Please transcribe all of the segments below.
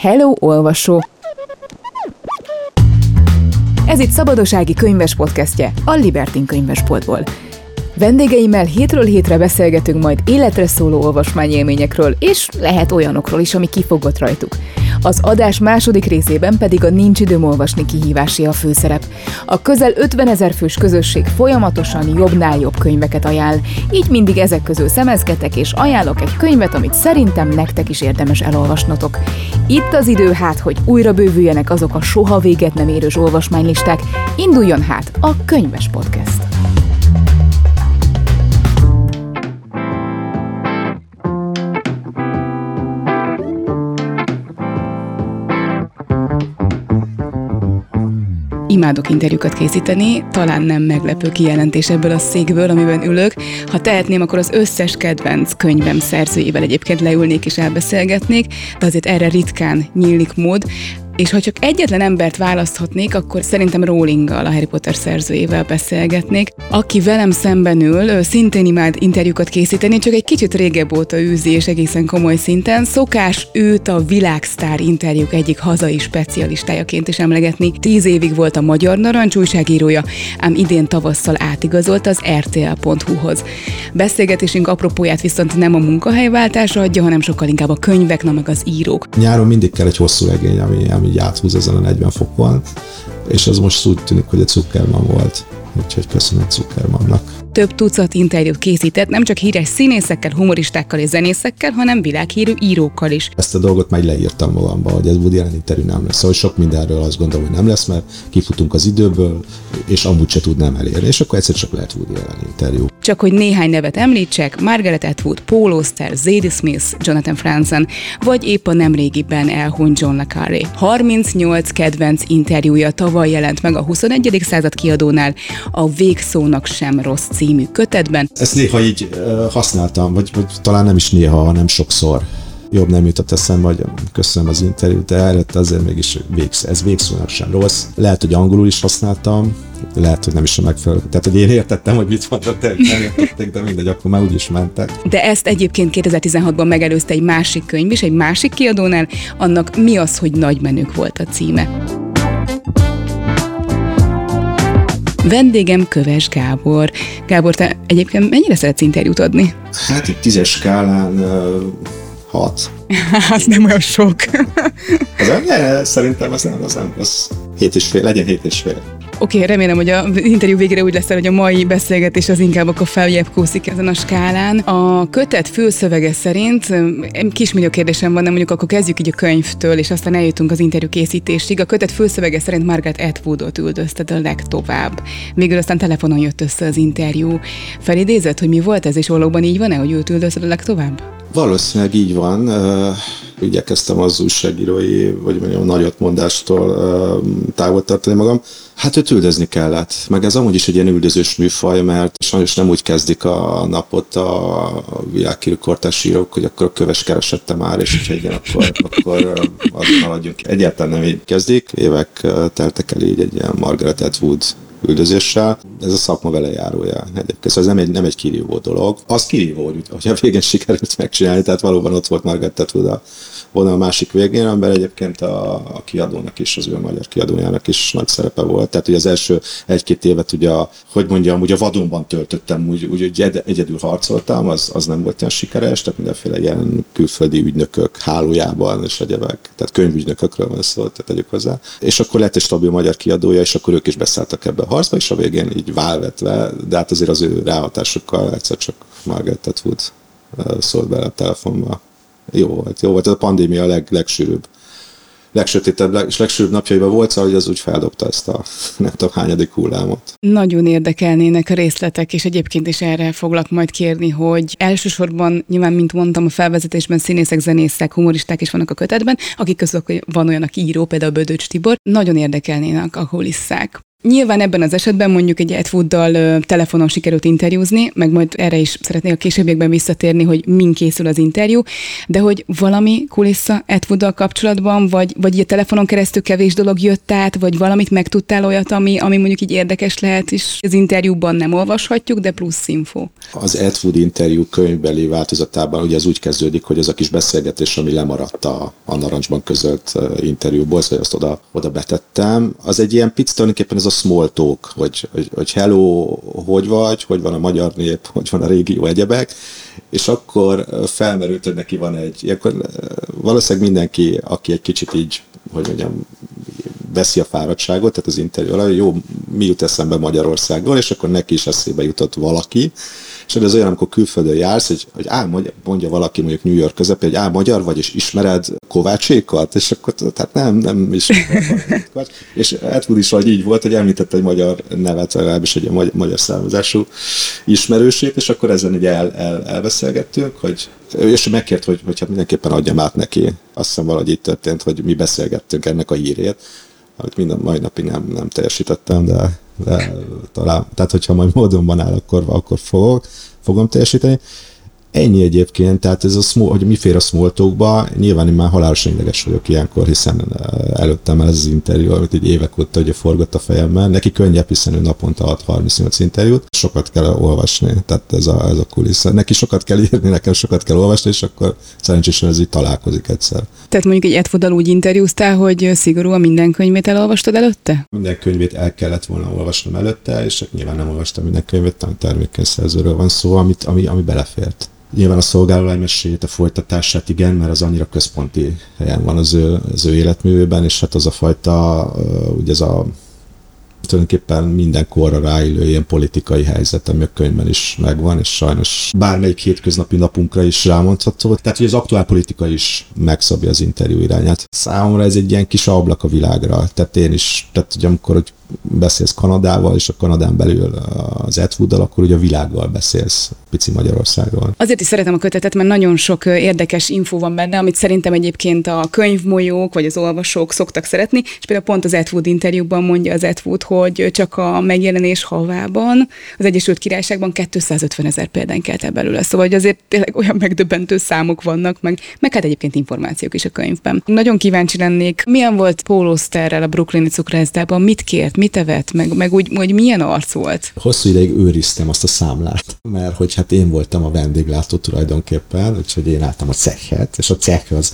Hello, olvasó! Ez itt Szabadosági könyves podcastje, a Libertin könyvesboltból. Vendégeimmel hétről hétre beszélgetünk majd életre szóló olvasmányélményekről, és lehet olyanokról is, ami kifogott rajtuk. Az adás második részében pedig a Nincs időm olvasni kihívási a főszerep. A közel 50 ezer fős közösség folyamatosan jobbnál jobb könyveket ajánl, így mindig ezek közül szemezgetek és ajánlok egy könyvet, amit szerintem nektek is érdemes elolvasnotok. Itt az idő hát, hogy újra bővüljenek azok a soha véget nem érős olvasmánylisták, induljon hát a Könyves Podcast. Imádok interjúkat készíteni, talán nem meglepő kijelentés ebből a székből, amiben ülök. Ha tehetném, akkor az összes kedvenc könyvem szerzőjével egyébként leülnék és elbeszélgetnék, de azért erre ritkán nyílik mód. És ha csak egyetlen embert választhatnék, akkor szerintem Rowlinggal, a Harry Potter szerzőjével beszélgetnék, aki velem szemben ül, szintén imád interjúkat készíteni, csak egy kicsit régebb óta űzi és egészen komoly szinten. Szokás őt a világsztár interjúk egyik hazai specialistájaként is emlegetni. Tíz évig volt a Magyar Narancs újságírója, ám idén tavasszal átigazolt az rtl.hu-hoz. Beszélgetésünk apropóját viszont nem a munkahelyváltás adja, hanem sokkal inkább a könyvek, na meg az írók. Nyáron mindig kell egy hosszú regény, ami, ami így áthúz ezen a 40 fokon, és az most úgy tűnik, hogy egy Zuckerman volt. Úgyhogy köszönöm Zuckermannak. Több tucat interjút készített, nem csak híres színészekkel, humoristákkal és zenészekkel, hanem világhírű írókkal is. Ezt a dolgot már leírtam magamba, hogy ez Woody Allen interjú nem lesz. Szóval sok mindenről azt gondolom, hogy nem lesz, mert kifutunk az időből, és amúgy se tudnám elérni. És akkor egyszer csak lehet Woody Allen interjú. Csak hogy néhány nevet említsek, Margaret Atwood, Paul Auster, Zadie Smith, Jonathan Franzen, vagy épp a nemrégiben elhunyt John le Carré. 38 kedvenc interjúja tavaly jelent meg a 21. század kiadónál, a Végszónak sem rossz című kötetben. Ezt néha így használtam, vagy, vagy talán nem is néha, hanem sokszor jobb nem jutott eszembe, hogy köszönöm az interjút, de előtte azért mégis végsz, ez végszónak sem rossz. Lehet, hogy angolul is használtam, lehet, hogy nem is a megfelelő. Tehát, hogy én értettem, hogy mit mondott, nem értették, de mindegy, akkor már úgyis mentek. De ezt egyébként 2016-ban megelőzte egy másik könyv is, egy másik kiadónál, annak mi az, hogy nagy menők volt a címe. Vendégem Köves Gábor. Gábor, te egyébként mennyire szeretsz interjút adni? Hát egy tízes skálán uh, hat. az nem olyan sok. az, ne, szerintem az nem, az nem, az hét és fél, legyen hét és fél. Oké, okay, remélem, hogy az interjú végére úgy lesz, hogy a mai beszélgetés az inkább akkor feljebb kúszik ezen a skálán. A kötet főszövege szerint, kismillió kérdésem van, de mondjuk akkor kezdjük így a könyvtől, és aztán eljutunk az interjú készítésig. A kötet főszövege szerint Margaret Atwoodot üldözted a legtovább. Végül aztán telefonon jött össze az interjú. Felidézett, hogy mi volt ez, és valóban így van-e, hogy őt üldözted a legtovább? Valószínűleg így van. Uh, igyekeztem az újságírói, vagy mondjam, nagyotmondástól távol tartani magam. Hát őt üldözni kellett. Meg ez amúgy is egy ilyen üldözős műfaj, mert sajnos nem úgy kezdik a napot a világhírű kortárs írók, hogy akkor a köves keresette már, és hogyha igen, akkor, akkor maradjunk. Egyáltalán nem így kezdik. Évek teltek el így egy ilyen Margaret Atwood üldözéssel. Ez a szakma vele járója egyébként. Ez nem egy, nem egy kirívó dolog. Az kirívó, hogy, hogy a végén sikerült megcsinálni, tehát valóban ott volt Margaret Atwood a volna a másik végén, amiben egyébként a, a kiadónak is, az ő magyar kiadójának is nagy szerepe volt. Tehát ugye az első egy-két évet ugye, a, hogy mondjam, ugye a vadonban töltöttem, úgy, úgy egyedül harcoltam, az, az nem volt olyan sikeres, tehát mindenféle ilyen külföldi ügynökök hálójában és egyebek, tehát könyvügynökökről van szó, tehát tegyük hozzá. És akkor lett egy stabil magyar kiadója, és akkor ők is beszálltak ebbe a harcba, és a végén így válvetve, de hát azért az ő ráhatásokkal egyszer csak Margaret Atwood szólt bele a telefonba jó volt, jó volt. Ez a pandémia a leg, legsűrűbb legsötétebb és legsűrűbb napjaiban volt, szóval hogy az úgy feldobta ezt a nem tudom hányadik hullámot. Nagyon érdekelnének a részletek, és egyébként is erre foglak majd kérni, hogy elsősorban nyilván, mint mondtam, a felvezetésben színészek, zenészek, humoristák is vannak a kötetben, akik közül van olyan, aki író, például Bödöcs Tibor, nagyon érdekelnének a kulisszák. Nyilván ebben az esetben mondjuk egy Ed Wooddal telefonon sikerült interjúzni, meg majd erre is szeretnék a későbbiekben visszatérni, hogy min készül az interjú, de hogy valami kulissza Ed Wooddal kapcsolatban, vagy, vagy a telefonon keresztül kevés dolog jött át, vagy valamit megtudtál olyat, ami, ami mondjuk így érdekes lehet, és az interjúban nem olvashatjuk, de plusz info. Az Ed Wood interjú könyvbeli változatában ugye az úgy kezdődik, hogy az a kis beszélgetés, ami lemaradt a, a narancsban közölt interjúból, szóval azt oda, oda betettem, az egy ilyen pic, tulajdonképpen ez a small talk, hogy, hogy, hogy hello, hogy vagy, hogy van a magyar nép, hogy van a régió egyebek, és akkor felmerült, hogy neki van egy, akkor valószínűleg mindenki, aki egy kicsit így, hogy mondjam, veszi a fáradtságot, tehát az interjú alá, jó, mi jut eszembe Magyarországról, és akkor neki is eszébe jutott valaki, és ez olyan, amikor külföldön jársz, hogy, hogy á, mondja valaki mondjuk New York közepén, hogy á, magyar vagy, és ismered Kovácsékat, és akkor tehát nem, nem ismered És Edward is vagy így volt, hogy említette egy magyar nevet, legalábbis egy magyar, magyar származású ismerősét, és akkor ezen egy el, el, elbeszélgettünk, hogy és megkért, hogy, hogy hát mindenképpen adjam át neki. Azt hiszem valahogy így történt, hogy mi beszélgettünk ennek a hírét, amit minden mai napig nem, nem teljesítettem, de de talán, tehát hogyha majd módonban áll, akkor, akkor fogok, fogom teljesíteni. Ennyi egyébként, tehát ez a small, hogy mi fér a small talkba, nyilván én már halálosan ideges vagyok ilyenkor, hiszen eh, előttem ez az interjú, amit egy évek óta ugye forgott a fejemmel. Neki könnyebb, hiszen ő naponta ad 38 interjút, sokat kell olvasni, tehát ez a, ez a kulissza. Neki sokat kell írni, nekem sokat kell olvasni, és akkor szerencsésen ez így találkozik egyszer. Tehát mondjuk egy Edfodal úgy interjúztál, hogy szigorúan minden könyvét elolvastad előtte? Minden könyvét el kellett volna olvasnom előtte, és nyilván nem olvastam minden könyvet, hanem termékenyszerzőről van szó, amit, ami, ami belefért. Nyilván a szolgálólány meséjét, a folytatását igen, mert az annyira központi helyen van az ő, az ő életművében, és hát az a fajta, ugye ez a tulajdonképpen minden korra ráillő ilyen politikai helyzet, ami a könyvben is megvan, és sajnos bármelyik hétköznapi napunkra is rámondható. Tehát, hogy az aktuál politika is megszabja az interjú irányát. Számomra ez egy ilyen kis ablak a világra. Tehát én is, tehát hogy amikor hogy beszélsz Kanadával, és a Kanadán belül az Edwooddal, akkor ugye a világgal beszélsz, pici Magyarországról. Azért is szeretem a kötetet, mert nagyon sok érdekes info van benne, amit szerintem egyébként a könyvmolyók vagy az olvasók szoktak szeretni, és például pont az Edwood interjúban mondja az Edwood, hogy csak a megjelenés havában az Egyesült Királyságban 250 ezer példány kelt el belőle. Szóval hogy azért tényleg olyan megdöbbentő számok vannak, meg, meg hát egyébként információk is a könyvben. Nagyon kíváncsi lennék, milyen volt Paul Osterrel a Brooklyni cukrászdában, mit kért, mit evett, meg, meg úgy, hogy milyen arc volt? Hosszú ideig őriztem azt a számlát, mert hogy hát én voltam a vendéglátó tulajdonképpen, úgyhogy én álltam a cechet, és a cech az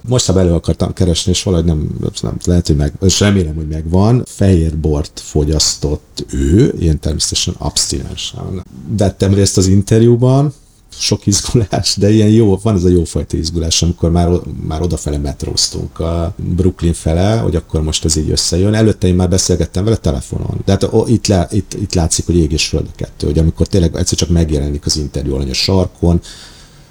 most elő akartam keresni, és valahogy nem, nem lehet, hogy meg, és remélem, hogy megvan. Fehér bort fogyasztott ő, én természetesen abstinensen. Vettem részt az interjúban, sok izgulás, de ilyen jó, van ez a jófajta izgulás, amikor már, már odafele metróztunk a Brooklyn fele, hogy akkor most ez így összejön. Előtte én már beszélgettem vele telefonon, de hát ó, itt, lá, itt, itt látszik, hogy ég és föld a kettő, hogy amikor tényleg egyszer csak megjelenik az interjú alany a sarkon,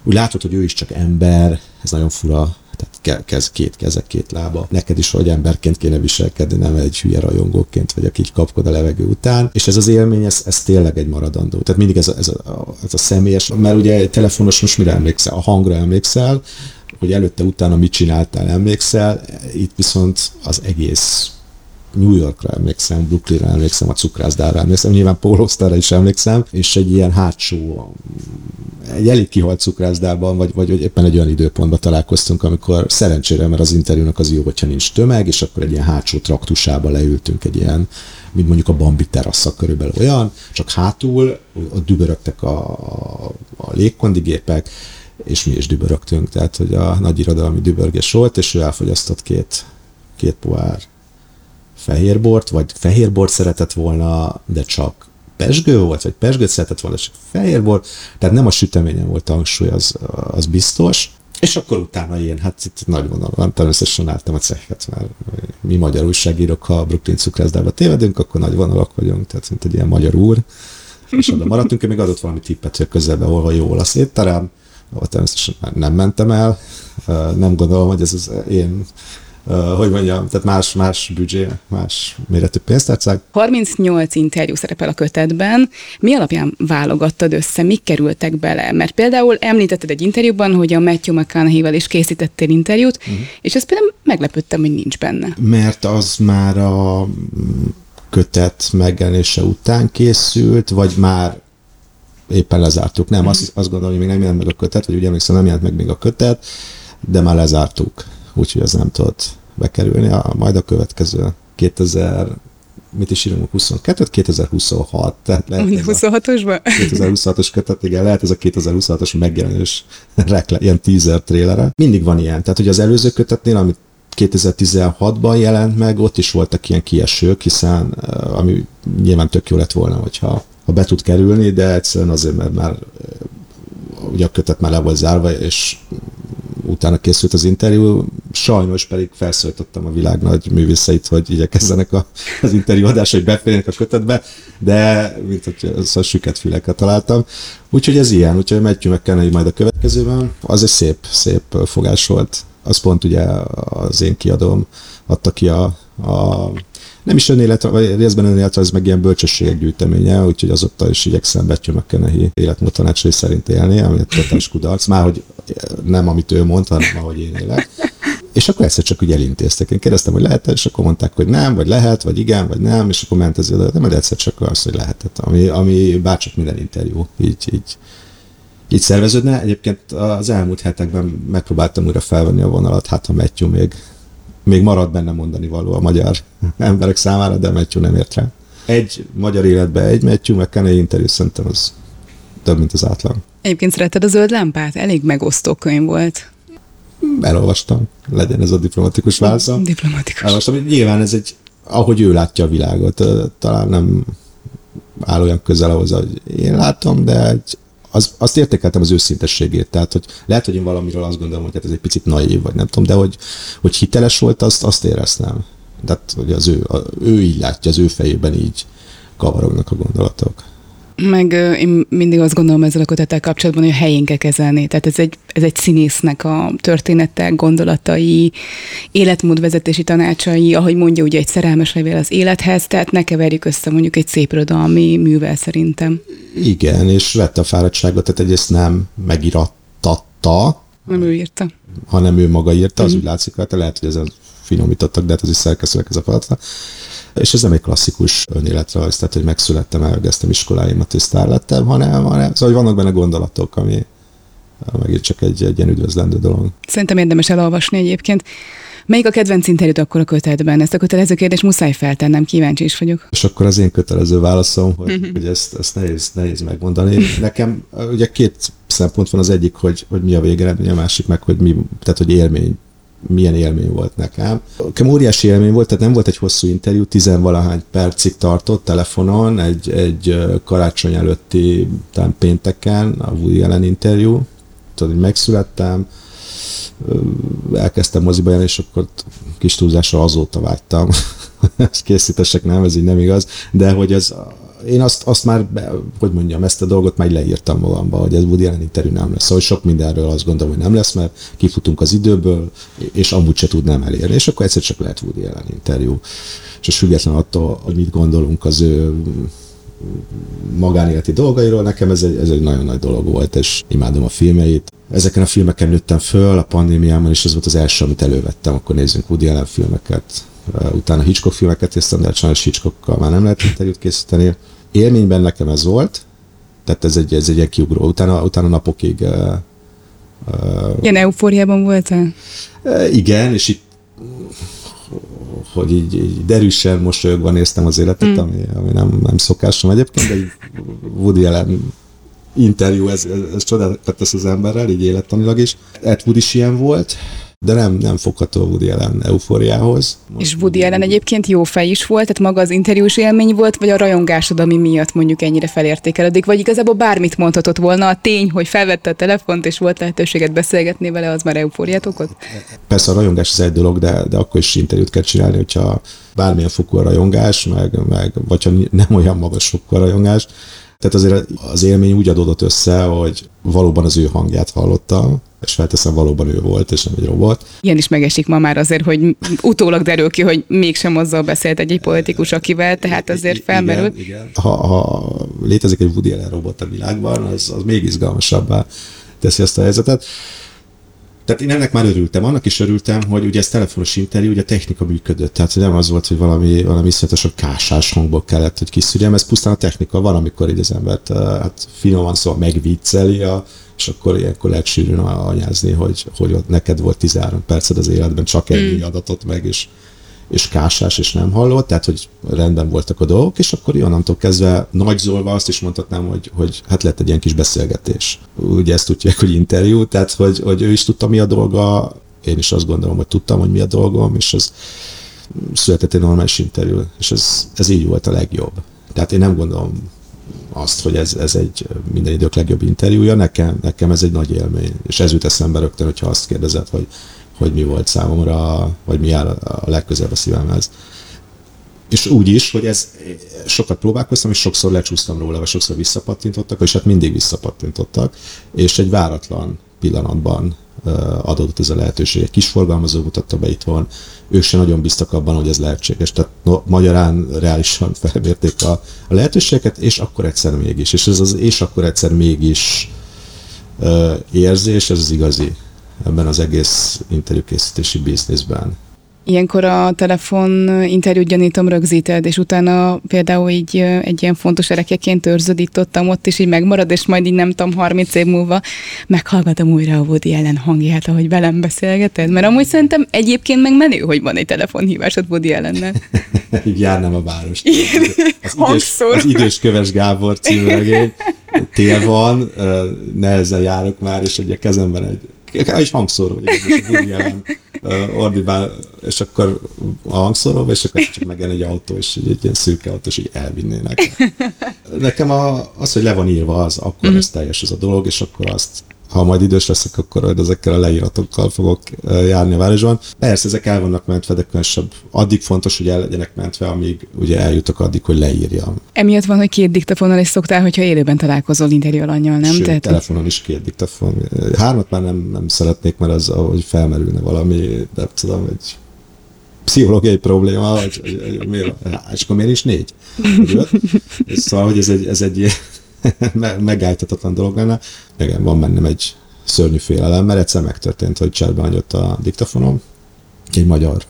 úgy látod, hogy ő is csak ember, ez nagyon fura tehát kez, két kezek, két lába. Neked is, hogy emberként kéne viselkedni, nem egy hülye rajongóként, vagy aki így kapkod a levegő után. És ez az élmény, ez, ez tényleg egy maradandó. Tehát mindig ez a, ez a, ez a személyes, mert ugye egy telefonos most mire emlékszel? A hangra emlékszel, hogy előtte, utána mit csináltál, emlékszel, itt viszont az egész New Yorkra emlékszem, Brooklynra emlékszem, a cukrászdára emlékszem, nyilván Paul is emlékszem, és egy ilyen hátsó, egy elég kihalt cukrászdában, vagy, vagy éppen egy olyan időpontban találkoztunk, amikor szerencsére, mert az interjúnak az jó, hogyha nincs tömeg, és akkor egy ilyen hátsó traktusába leültünk egy ilyen, mint mondjuk a Bambi terasza körülbelül olyan, csak hátul ott dübörögtek a, a, a légkondigépek, és mi is dübörögtünk, tehát hogy a nagy irodalmi dübörgés volt, és ő elfogyasztott két, két pohár fehérbort, vagy fehérbort szeretett volna, de csak pesgő volt, vagy pesgőt szeretett volna, csak fehérbort, tehát nem a süteményen volt a hangsúly, az, az biztos. És akkor utána én, hát itt nagy vonalon, természetesen álltam a cechet, mert mi magyar újságírók, ha a Brooklyn cukrászdába tévedünk, akkor nagy vonalak vagyunk, tehát mint egy ilyen magyar úr. És oda maradtunk, én még adott valami tippet, hogy közelben hol van jó olasz étterem, ahol természetesen nem mentem el, nem gondolom, hogy ez az én hogy mondjam, tehát más, más büdzsé, más méretű pénztárcák. 38 interjú szerepel a kötetben. Mi alapján válogattad össze, mik kerültek bele? Mert például említetted egy interjúban, hogy a Matthew McConaughey-vel is készítettél interjút, uh-huh. és ezt például meglepődtem, hogy nincs benne. Mert az már a kötet megjelenése után készült, vagy már éppen lezártuk. Nem, azt, azt gondolom, hogy még nem jelent meg a kötet, vagy ugye emlékszem, nem jelent meg még a kötet, de már lezártuk, úgyhogy az nem tudott bekerülni. A, majd a következő 2000 mit is írunk 22 2026. Tehát lehet 26-osban? 2026-os kötet, igen, lehet ez a 2026-os megjelenős rekle, ilyen teaser trélere. Mindig van ilyen. Tehát, hogy az előző kötetnél, amit 2016-ban jelent meg, ott is voltak ilyen kiesők, hiszen eh, ami nyilván tök jó lett volna, hogyha ha be tud kerülni, de egyszerűen azért, mert már eh, ugye a kötet már le volt zárva, és utána készült az interjú, sajnos pedig felszólítottam a világ nagy művészeit, hogy igyekezzenek a, az interjú adás, hogy beférjenek a kötetbe, de mint hogy a süket füleket találtam. Úgyhogy ez ilyen, úgyhogy Matthew McKenney majd a következőben. Az egy szép, szép fogás volt. Az pont ugye az én kiadom adta ki a, a nem is önéletre, vagy részben önéletre, ez meg ilyen bölcsességek gyűjteménye, úgyhogy azóta is igyekszem Matthew McConaughey életmód tanácsai szerint élni, ami egy totális kudarc, már hogy nem amit ő mondta, hanem ahogy én élek. És akkor egyszer csak úgy elintéztek. Én kérdeztem, hogy lehet és akkor mondták, hogy nem, vagy lehet, vagy igen, vagy nem, és akkor ment ez de nem, egyszer csak az, hogy lehetett. Ami, ami bárcsak minden interjú így, így, így szerveződne. Egyébként az elmúlt hetekben megpróbáltam újra felvenni a vonalat, hát ha Matthew még még marad benne mondani való a magyar emberek számára, de Matthew nem ért rá. Egy magyar életbe egy Matthew McConaughey interjú szerintem az több, mint az átlag. Egyébként szeretted a zöld lámpát? Elég megosztó könyv volt. Elolvastam. Legyen ez a diplomatikus válasz. Diplomatikus. Elolvastam. Nyilván ez egy, ahogy ő látja a világot, talán nem áll olyan közel ahhoz, hogy én látom, de egy az, azt értékeltem az őszintességét. Tehát, hogy lehet, hogy én valamiről azt gondolom, hogy hát ez egy picit naív, vagy nem tudom, de hogy, hogy hiteles volt, azt, azt éreztem. Tehát, hogy az ő, a, ő így látja, az ő fejében így kavarognak a gondolatok. Meg én mindig azt gondolom ezzel a kötettel kapcsolatban, hogy a helyén kell kezelni. Tehát ez egy, ez egy színésznek a története, gondolatai, életmódvezetési tanácsai, ahogy mondja ugye egy szerelmes levél az élethez, tehát ne keverjük össze mondjuk egy szép irodalmi művel szerintem. Igen, és vette a fáradtságot, tehát egyrészt nem megirattatta. Nem ő írta. Hanem ő maga írta, az mm. úgy látszik, hát lehet, hogy ezen finomítottak, de hát az is szerkesztőnek ez a feladat. És ez nem egy klasszikus önéletrajz, tehát hogy megszülettem, elvégeztem iskoláimat és sztár lettem, hanem, hanem szóval vannak benne gondolatok, ami megint csak egy, egy ilyen üdvözlendő dolog. Szerintem érdemes elolvasni egyébként. Melyik a kedvenc interjút akkor a kötetben? Ezt a kötelező kérdést muszáj feltennem, kíváncsi is vagyok. És akkor az én kötelező válaszom, hogy, uh-huh. hogy ezt, ezt nehéz, nehéz megmondani. Nekem ugye két szempont van, az egyik, hogy, hogy mi a végeredmény, a másik meg, hogy mi, tehát hogy élmény milyen élmény volt nekem. Nekem óriási élmény volt, tehát nem volt egy hosszú interjú, tizenvalahány percig tartott telefonon, egy, egy karácsony előtti talán pénteken a Woody Allen interjú, tudod, hogy megszülettem, elkezdtem moziba jönni, és akkor kis túlzásra azóta vágytam. Ezt készítesek, nem, ez így nem igaz, de hogy ez én azt, azt már, hogy mondjam, ezt a dolgot már leírtam magamba, hogy ez Woody Allen interjú nem lesz. Szóval sok mindenről azt gondolom, hogy nem lesz, mert kifutunk az időből, és amúgy se tudnám elérni. És akkor egyszer csak lehet Woody Allen interjú. És független attól, hogy mit gondolunk az ő magánéleti dolgairól, nekem ez egy, ez egy nagyon nagy dolog volt, és imádom a filmeit. Ezeken a filmeken nőttem föl a pandémiában, és ez volt az első, amit elővettem, akkor nézzünk Woody Allen filmeket, utána Hitchcock filmeket néztem, de sajnos Hitchcockkal már nem lehet interjút készíteni élményben nekem ez volt, tehát ez egy, ez egy ilyen kiugró. Utána, utána napokig... Uh, uh, Ilyen eufóriában voltál? Uh, igen, és itt hogy így, így derűsen mosolyogva néztem az életet, mm. ami, ami nem, nem szokásom egyébként, de egy Woody Allen interjú, ez, ez, ez csodát tesz az emberrel, így élettanilag is. Ed Wood is ilyen volt, de nem, nem fogható Woody Allen eufóriához. Most és Woody Allen egyébként jó fej is volt, tehát maga az interjús élmény volt, vagy a rajongásod, ami miatt mondjuk ennyire felértékelődik, vagy igazából bármit mondhatott volna, a tény, hogy felvette a telefont, és volt lehetőséget beszélgetni vele, az már eufóriát okot? Persze a rajongás az egy dolog, de, de akkor is interjút kell csinálni, hogyha bármilyen fokú a rajongás, meg, meg vagy ha nem olyan magas fokú a rajongás, tehát azért az élmény úgy adódott össze, hogy valóban az ő hangját hallottam, és felteszem, valóban ő volt, és nem egy robot. Ilyen is megesik ma már azért, hogy utólag derül ki, hogy mégsem azzal beszélt egy, egy politikus, akivel, tehát azért felmerül. Igen, igen. Ha, ha létezik egy Woody Allen robot a világban, az, az még izgalmasabbá teszi ezt a helyzetet. Tehát én ennek már örültem. Annak is örültem, hogy ugye ez telefonos interjú, ugye a technika működött. Tehát nem az volt, hogy valami, valami iszonyatosan kásás hangból kellett, hogy kiszűrjem. Ez pusztán a technika van, amikor így az embert hát finoman szóval megvicceli, a, és akkor ilyenkor lehet sűrűn anyázni, hogy, hogy ott neked volt 13 perced az életben, csak ennyi mm. adatot meg, és és kásás, és nem hallott, tehát hogy rendben voltak a dolgok, és akkor onnantól kezdve nagy zolva azt is mondhatnám, hogy, hogy hát lett egy ilyen kis beszélgetés. Ugye ezt tudják, hogy interjú, tehát hogy, hogy ő is tudta, mi a dolga, én is azt gondolom, hogy tudtam, hogy mi a dolgom, és ez született egy normális interjú, és ez, ez így volt a legjobb. Tehát én nem gondolom azt, hogy ez, ez egy minden idők legjobb interjúja, nekem, nekem ez egy nagy élmény, és ez jut eszembe rögtön, hogyha azt kérdezed, hogy hogy mi volt számomra, vagy mi áll a legközelebb a szívemhez. És úgy is, hogy ez sokat próbálkoztam, és sokszor lecsúsztam róla, vagy sokszor visszapattintottak, és hát mindig visszapattintottak, és egy váratlan pillanatban adott ez a lehetőség. Egy kis forgalmazó mutatta be itthon, ők sem nagyon biztak abban, hogy ez lehetséges. Tehát no, magyarán reálisan felmérték a, a lehetőségeket, és akkor egyszer mégis. És ez az és akkor egyszer mégis uh, érzés, ez az igazi ebben az egész interjúkészítési bizniszben. Ilyenkor a telefon interjút gyanítom rögzíted, és utána például így egy ilyen fontos erekeként őrződítottam ott, és így megmarad, és majd így nem tudom, 30 év múlva meghallgatom újra a Woody ellen hangját, ahogy velem beszélgeted. Mert amúgy szerintem egyébként meg menő, hogy van egy telefonhívásod Woody ellennel. így járnám a város. Az idős, az idős köves Gábor című regény. Tél van, nehezen járok már, és ugye kezemben egy egy hangszóró, egy jelen ordibál, és akkor a hangszóróba, és akkor csak megjön egy autó, és egy, egy ilyen szürke autó, és így elvinnének. Nekem a, az, hogy le van írva, az akkor mm. ez teljes ez a dolog, és akkor azt ha majd idős leszek, akkor majd ezekkel a leíratokkal fogok járni a városban. Persze, ezek el vannak mentve, de különösebb. Addig fontos, hogy el legyenek mentve, amíg ugye eljutok addig, hogy leírjam. Emiatt van, hogy két diktafonnal is szoktál, hogyha élőben találkozol interjú alanyjal, nem? Sőt, Tehát, telefonon is két diktafon. Hármat már nem, nem szeretnék, mert az, hogy felmerülne valami, de tudom, hogy pszichológiai probléma, vagy, vagy, vagy és akkor miért is négy? Szóval, hogy ez egy, ez egy megállíthatatlan dolog lenne. Igen, van bennem egy szörnyű félelem, mert egyszer megtörtént, hogy cserbe hagyott a diktafonom, egy magyar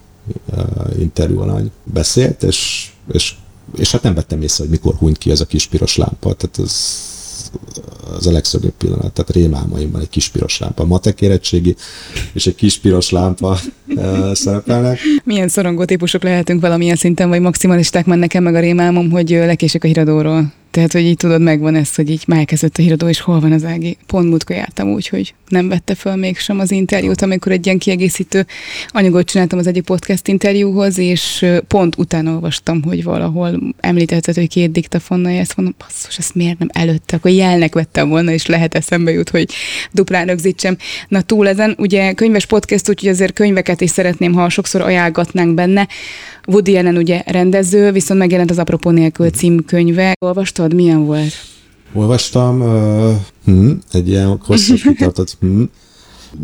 uh, interjú alany beszélt, és, és, és hát nem vettem észre, hogy mikor hunyt ki ez a kis piros lámpa, tehát ez az a legszörnyűbb pillanat. Tehát rémálmaimban egy kis piros lámpa, matek érettségi, és egy kis piros lámpa szerepelnek. Milyen szorongó típusok lehetünk valamilyen szinten, vagy maximalisták mennek nekem meg a rémálmom, hogy lekések a híradóról. Tehát, hogy így tudod, megvan ez, hogy így megkezdett a híradó, és hol van az ági. Pont múltkor jártam úgy, hogy nem vette föl mégsem az interjút, amikor egy ilyen kiegészítő anyagot csináltam az egyik podcast interjúhoz, és pont utána olvastam, hogy valahol említetted, hogy két diktafonnal ezt mondom, basszus, ezt miért nem előtte, akkor jelnek vettem volna, és lehet eszembe jut, hogy duplán rögzítsem. Na túl ezen, ugye könyves podcast, úgyhogy azért könyveket is szeretném, ha sokszor ajánlgatnánk benne. Woody Allen ugye rendező, viszont megjelent az Apropó nélkül címkönyve. Olvastad? Milyen volt? Olvastam, uh, hm, egy ilyen hosszas kitartott, hm,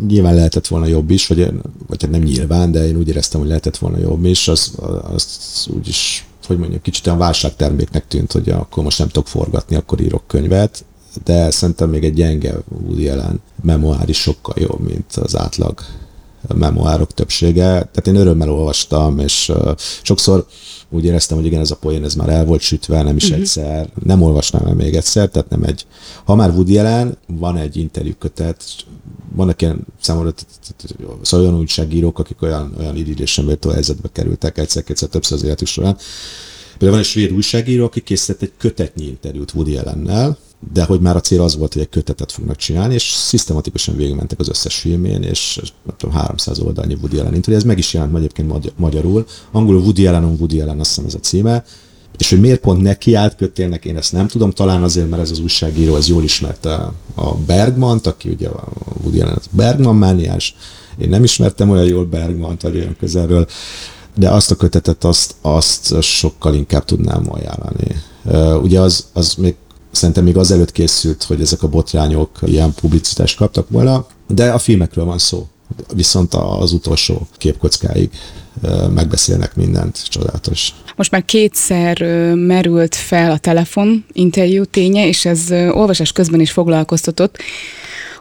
nyilván lehetett volna jobb is, vagy, vagy hát nem nyilván, de én úgy éreztem, hogy lehetett volna jobb is, az, az úgy is, hogy mondjuk, kicsit olyan válságterméknek tűnt, hogy akkor most nem tudok forgatni, akkor írok könyvet, de szerintem még egy gyenge Woody Allen memoár is sokkal jobb, mint az átlag memoárok többsége. Tehát én örömmel olvastam, és sokszor úgy éreztem, hogy igen, ez a poén, ez már el volt sütve, nem is uh-huh. egyszer, nem olvasnám el még egyszer, tehát nem egy, ha már Woody Allen, van egy interjú kötet, vannak ilyen számomra szóval olyan újságírók, akik olyan, olyan idilésem méltó helyzetbe kerültek egyszer-kétszer többször az életük során. Például van egy svéd újságíró, aki készített egy kötetnyi interjút Woody Allennel, de hogy már a cél az volt, hogy egy kötetet fognak csinálni, és szisztematikusan végigmentek az összes filmén, és nem tudom, 300 oldalnyi Woody Allen interjú, ez meg is jelent egyébként magyarul, angolul Woody Allen, Woody Allen, azt hiszem ez a címe, és hogy miért pont neki állt kötélnek, én ezt nem tudom, talán azért, mert ez az újságíró az jól ismerte a Bergmant, aki ugye a Woody Allen az Bergman mániás, én nem ismertem olyan jól Bergmant, vagy olyan közelről, de azt a kötetet, azt, azt sokkal inkább tudnám ajánlani. Ugye az, az még szerintem még azelőtt készült, hogy ezek a botrányok ilyen publicitást kaptak volna, de a filmekről van szó. Viszont az utolsó képkockáig megbeszélnek mindent, csodálatos. Most már kétszer merült fel a telefon interjú ténye, és ez olvasás közben is foglalkoztatott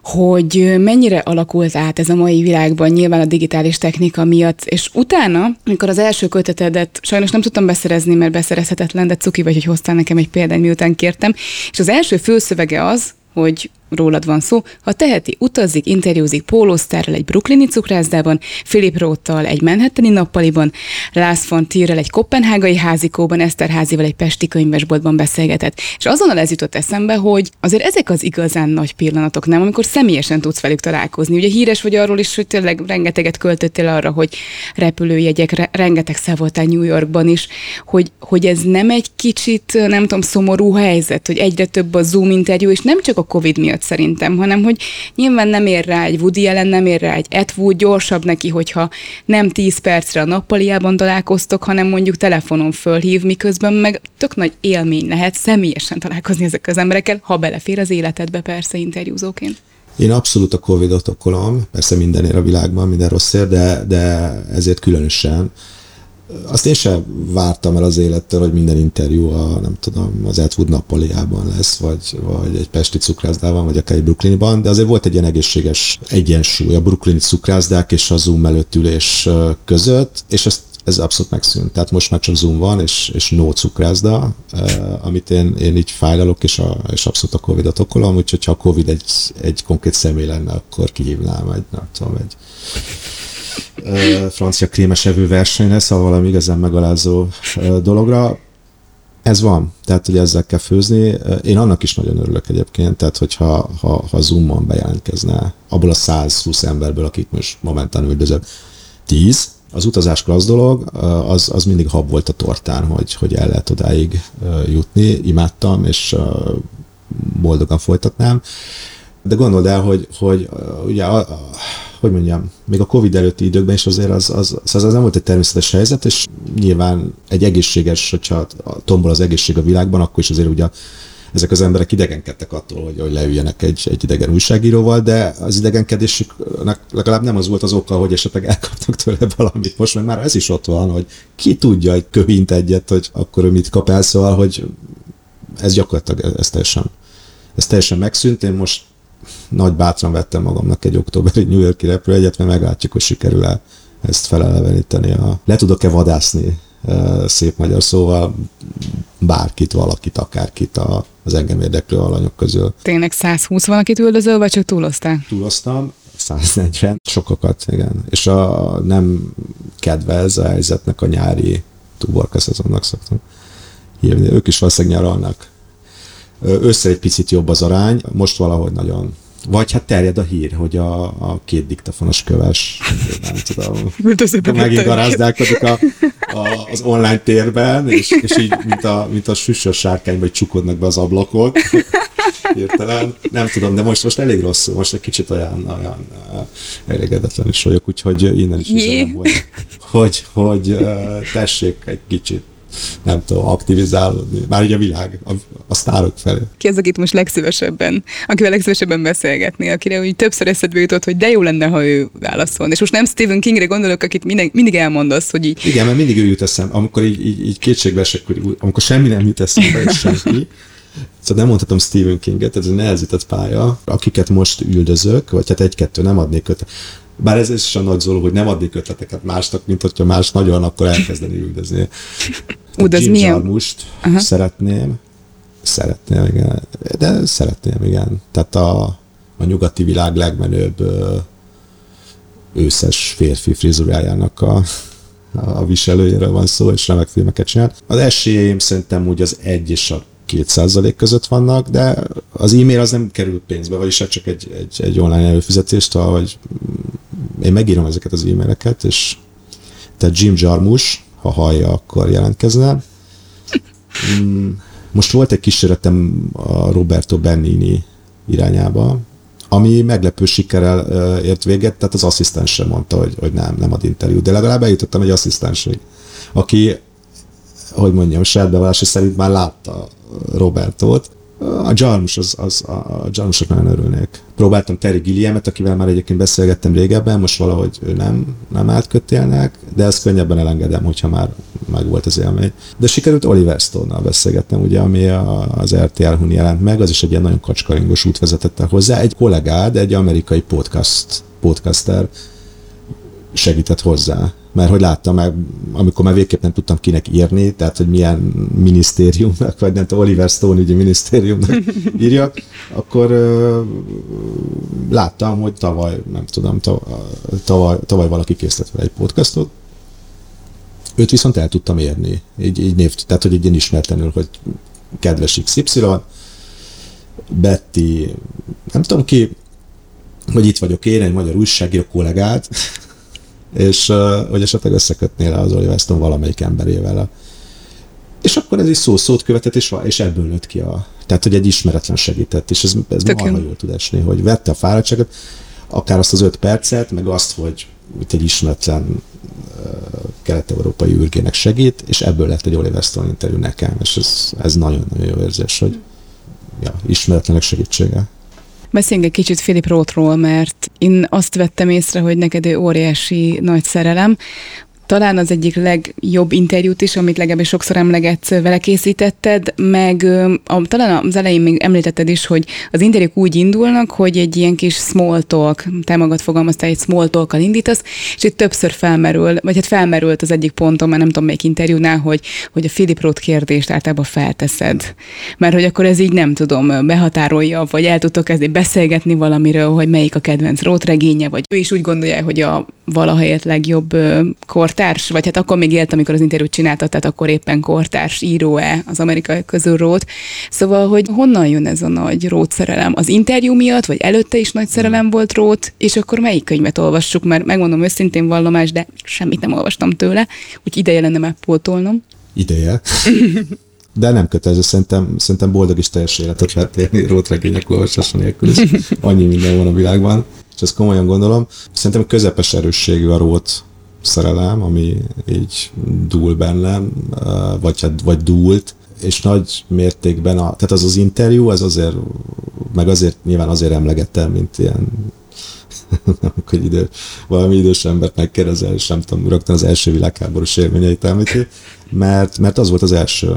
hogy mennyire alakult át ez a mai világban, nyilván a digitális technika miatt, és utána, amikor az első kötetedet sajnos nem tudtam beszerezni, mert beszerezhetetlen, de cuki vagy, hogy hoztál nekem egy példányt, miután kértem, és az első főszövege az, hogy rólad van szó, ha teheti, utazik, interjúzik pólósztárral egy brooklyni cukrászdában, Philip Rothtal egy Manhattani nappaliban, Lász von Tierrel egy kopenhágai házikóban, Eszterházival egy pesti könyvesboltban beszélgetett. És azonnal ez jutott eszembe, hogy azért ezek az igazán nagy pillanatok, nem, amikor személyesen tudsz velük találkozni. Ugye híres vagy arról is, hogy tényleg rengeteget költöttél arra, hogy repülőjegyek, re- rengeteg voltál New Yorkban is, hogy, hogy ez nem egy kicsit, nem tudom, szomorú helyzet, hogy egyre több a Zoom interjú, és nem csak a Covid miatt miatt szerintem, hanem hogy nyilván nem ér rá egy Woody ellen, nem ér rá egy Ed Wood, gyorsabb neki, hogyha nem 10 percre a nappaliában találkoztok, hanem mondjuk telefonon fölhív, miközben meg tök nagy élmény lehet személyesen találkozni ezek az emberekkel, ha belefér az életedbe persze interjúzóként. Én abszolút a Covid-ot okolom, persze mindenért a világban, minden rosszért, de, de ezért különösen azt én sem vártam el az élettől, hogy minden interjú a, nem tudom, az Edwood nappaliában lesz, vagy, vagy egy pesti cukrászdában, vagy akár egy brooklyniban, de azért volt egy ilyen egészséges egyensúly a brooklyni cukrászdák és a Zoom előtt ülés között, és ezt ez abszolút megszűnt. Tehát most már csak Zoom van, és, és no cukrászda, eh, amit én, én így fájlalok, és, a, és abszolút a Covid-ot okolom, úgyhogy ha a Covid egy, egy konkrét személy lenne, akkor kihívnám egy, nem tudom, egy francia krémesevő versenyre, szóval valami igazán megalázó dologra. Ez van, tehát hogy ezzel kell főzni. Én annak is nagyon örülök egyébként, tehát hogyha ha, ha Zoom-on bejelentkezne, abból a 120 emberből, akik most momentán üldözök, 10, az utazás klassz dolog, az, az mindig hab volt a tortán, hogy, hogy el lehet odáig jutni. Imádtam, és boldogan folytatnám. De gondold el, hogy, hogy ugye hogy mondjam, még a Covid előtti időkben is azért az, az, az, az nem volt egy természetes helyzet, és nyilván egy egészséges, hogyha tombol az egészség a világban, akkor is azért ugye ezek az emberek idegenkedtek attól, hogy, hogy leüljenek egy, egy idegen újságíróval, de az idegenkedésüknek legalább nem az volt az oka, hogy esetleg elkaptak tőle valamit. Most meg már ez is ott van, hogy ki tudja, hogy kövint egyet, hogy akkor ő mit kap el, szóval, hogy ez gyakorlatilag ez teljesen, ez teljesen megszűnt. Én most nagy bátran vettem magamnak egy októberi New Yorki repülőjegyet, mert meglátjuk, hogy sikerül-e ezt feleleveníteni. A... Le tudok-e vadászni e, szép magyar szóval bárkit, valakit, akárkit a, az engem érdeklő alanyok közül. Tényleg 120 valakit üldözöl, vagy csak túloztál? Túloztam, 140, sokakat, igen. És a nem kedvez a helyzetnek a nyári tuborka szezonnak szoktam hívni. Ők is valószínűleg nyaralnak össze egy picit jobb az arány, most valahogy nagyon. Vagy hát terjed a hír, hogy a, a két diktafonos köves, nem tudom, megint garázdálkodik a, a, az online térben, és, és így, mint a, mint a süssös sárkány, vagy csukódnak be az ablakok. Hirtelen. Nem tudom, de most, most elég rosszul, most egy kicsit olyan, olyan elégedetlen is vagyok, úgyhogy innen is üzenem, hogy, hogy, hogy tessék egy kicsit nem tudom, aktivizálódni, már ugye a világ, a, a sztárok felé. Ki az, akit most legszívesebben, akivel legszívesebben beszélgetni, akire úgy többször eszedbe jutott, hogy de jó lenne, ha ő válaszol. És most nem Stephen Kingre gondolok, akit mindig, mindig elmondasz, hogy így... Igen, mert mindig ő jut eszem, amikor így, így, így kétségbe esek, amikor semmi nem jut eszembe, és senki, Szóval nem mondhatom Stephen Kinget, ez egy nehezített pálya, akiket most üldözök, vagy hát egy-kettő nem adnék kötet. Bár ez is a nagy zoló, hogy nem adnék ötleteket másnak, mint hogyha más nagyon, akkor elkezdeni üldözni. Ú, de Jim milyen? szeretném. Szeretném, igen. De szeretném, igen. Tehát a, a nyugati világ legmenőbb őszes férfi frizurájának a, a viselőjéről van szó, és remek filmeket csinál. Az esélyeim szerintem úgy az egy és a két százalék között vannak, de az e-mail az nem kerül pénzbe, vagyis csak egy, egy, egy online előfizetést, hogy én megírom ezeket az e-maileket, és tehát Jim Jarmus, ha hallja, akkor jelentkezne. Mm, most volt egy kísérletem a Roberto Bennini irányába, ami meglepő sikerrel ért véget, tehát az asszisztens sem mondta, hogy, hogy nem, nem ad interjút, de legalább eljutottam egy asszisztensig, aki, hogy mondjam, saját bevallása szerint már látta Robertot, a Jarmus, az, az, a Jarmusok nagyon örülnék. Próbáltam Terry Gilliamet, akivel már egyébként beszélgettem régebben, most valahogy ő nem, nem állt kötélnek, de ezt könnyebben elengedem, hogyha már meg volt az élmény. De sikerült Oliver Stone-nal beszélgetnem, ugye, ami az RTL-hun jelent meg, az is egy ilyen nagyon kacskaringos út vezetett hozzá. Egy kollégád, egy amerikai podcast, podcaster segített hozzá. Mert hogy láttam meg, amikor már végképp nem tudtam kinek írni, tehát hogy milyen minisztériumnak, vagy nem tudom, Oliver Stone ügyi minisztériumnak írja, akkor uh, láttam, hogy tavaly, nem tudom, tavaly, tavaly valaki készített vele egy podcastot, őt viszont el tudtam érni, így, így név, tehát hogy egy ilyen ismertenül, hogy kedves XY, Betty, nem tudom ki, hogy itt vagyok én, egy magyar újságíró kollégát, és hogy esetleg összekötnél az Oliver Stone valamelyik emberével. A, és akkor ez is szó-szót követett, és, és ebből nőtt ki a... Tehát, hogy egy ismeretlen segített, és ez, ez marha jól tud esni, hogy vette a fáradtságot, akár azt az öt percet, meg azt, hogy itt egy ismeretlen kelet-európai űrgének segít, és ebből lett egy Oliver Stone interjú nekem, és ez, ez nagyon-nagyon jó érzés, hogy ja, ismeretlenek segítsége. Beszéljünk egy kicsit Philip Rothról, mert én azt vettem észre, hogy neked ő óriási nagy szerelem talán az egyik legjobb interjút is, amit legalábbis sokszor emlegetsz, vele készítetted, meg a, talán az elején még említetted is, hogy az interjúk úgy indulnak, hogy egy ilyen kis small talk, te magad fogalmaztál, egy small talk indítasz, és itt többször felmerül, vagy hát felmerült az egyik ponton, már nem tudom melyik interjúnál, hogy, hogy a Philip Roth kérdést általában felteszed. Mert hogy akkor ez így nem tudom, behatárolja, vagy el tudtok kezdeni beszélgetni valamiről, hogy melyik a kedvenc Roth regénye, vagy ő is úgy gondolja, hogy a valahelyett legjobb kortárs, vagy hát akkor még élt, amikor az interjút csinálta, tehát akkor éppen kortárs író-e az amerikai közül Rót. Szóval, hogy honnan jön ez a nagy Rót szerelem? Az interjú miatt, vagy előtte is nagy szerelem volt Rót, és akkor melyik könyvet olvassuk? Mert megmondom őszintén vallomás, de semmit nem olvastam tőle, úgy ideje lenne megpótolnom. Ideje. De nem kötelező, szerintem, szerintem boldog és teljes életet lehet élni rótregények olvasása nélkül, és annyi minden van a világban és ezt komolyan gondolom. Szerintem közepes erősségű a rót szerelem, ami így dúl bennem, vagy, hát, vagy dúlt, és nagy mértékben, a, tehát az az interjú, az azért, meg azért nyilván azért emlegettem, mint ilyen hogy idő, valami idős embert megkérdezel, és nem tudom, rögtön az első világháborús élményeit említi, mert, mert az volt az első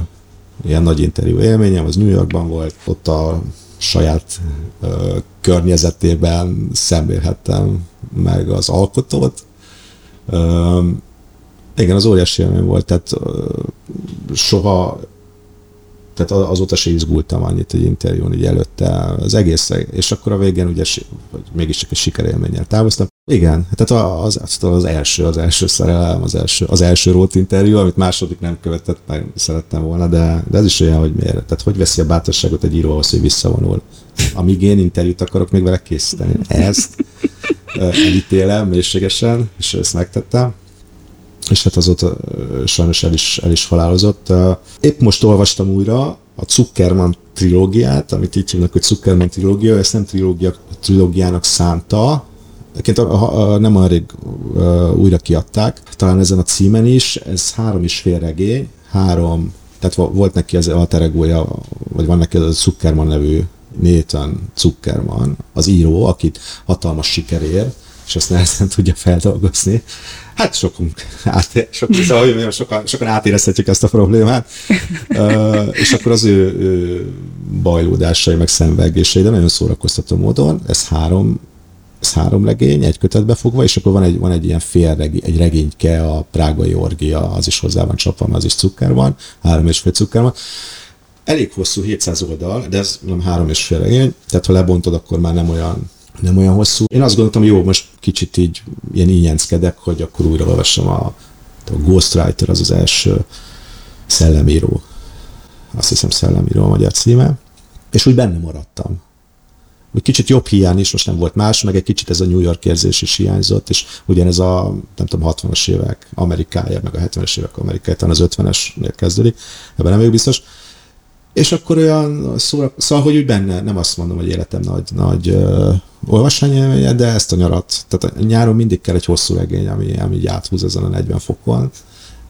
ilyen nagy interjú élményem, az New Yorkban volt, ott a saját ö, környezetében szemlélhettem meg az alkotót. Igen, az óriási élmény volt, tehát soha tehát azóta se izgultam annyit egy interjún így előtte az egész, és akkor a végén ugye mégis csak egy sikerélménnyel távoztam. Igen, tehát az, az, az első, az első szerelem, az első, az első rót interjú, amit második nem követett, meg szerettem volna, de, de ez is olyan, hogy miért. Tehát hogy veszi a bátorságot egy író ahhoz, hogy visszavonul. Amíg én interjút akarok még vele készíteni. Ezt elítélem mélységesen, és ezt megtettem. És hát azóta sajnos el is, el is halálozott. Épp most olvastam újra a Zuckerman trilógiát, amit így hívnak, hogy Zuckerman trilógia, ezt nem trilógia, trilógiának szánta, Egyébként nem olyan rég újra kiadták, talán ezen a címen is, ez három is fél regény, három, tehát volt neki az alter vagy van neki az a Zuckerman nevű Nathan Zuckerman, az író, akit hatalmas siker ér, és ezt nehezen tudja feldolgozni. Hát sokunk, át, sok, szóval, sokan, sokan átérezhetjük ezt a problémát. uh, és akkor az ő, ő bajlódásai, meg szenvedgései, de nagyon szórakoztató módon, ez három ez három legény, egy kötetbe fogva, és akkor van egy, van egy ilyen fél regény, egy regényke, a Prágai Orgia, az is hozzá van csapva, az is cukker van, három és fél cukker van. Elég hosszú, 700 oldal, de ez nem három és fél regény, tehát ha lebontod, akkor már nem olyan nem olyan hosszú. Én azt gondoltam, jó, most kicsit így ilyen ínyenzkedek, hogy akkor újra olvassam a, a Ghostwriter, az az első szellemíró. Azt hiszem szellemíró a magyar címe. És úgy benne maradtam. Úgy kicsit jobb hiány is, most nem volt más, meg egy kicsit ez a New York érzés is hiányzott, és ugyanez a, nem tudom, 60-as évek Amerikája, meg a 70-es évek Amerikája, talán az 50-esnél kezdődik, ebben nem vagyok biztos. És akkor olyan szóra, szóval, hogy úgy benne, nem azt mondom, hogy életem nagy, nagy uh, olvasmányélménye, de ezt a nyarat, tehát a nyáron mindig kell egy hosszú regény, ami, ami így áthúz ezen a 40 fokon,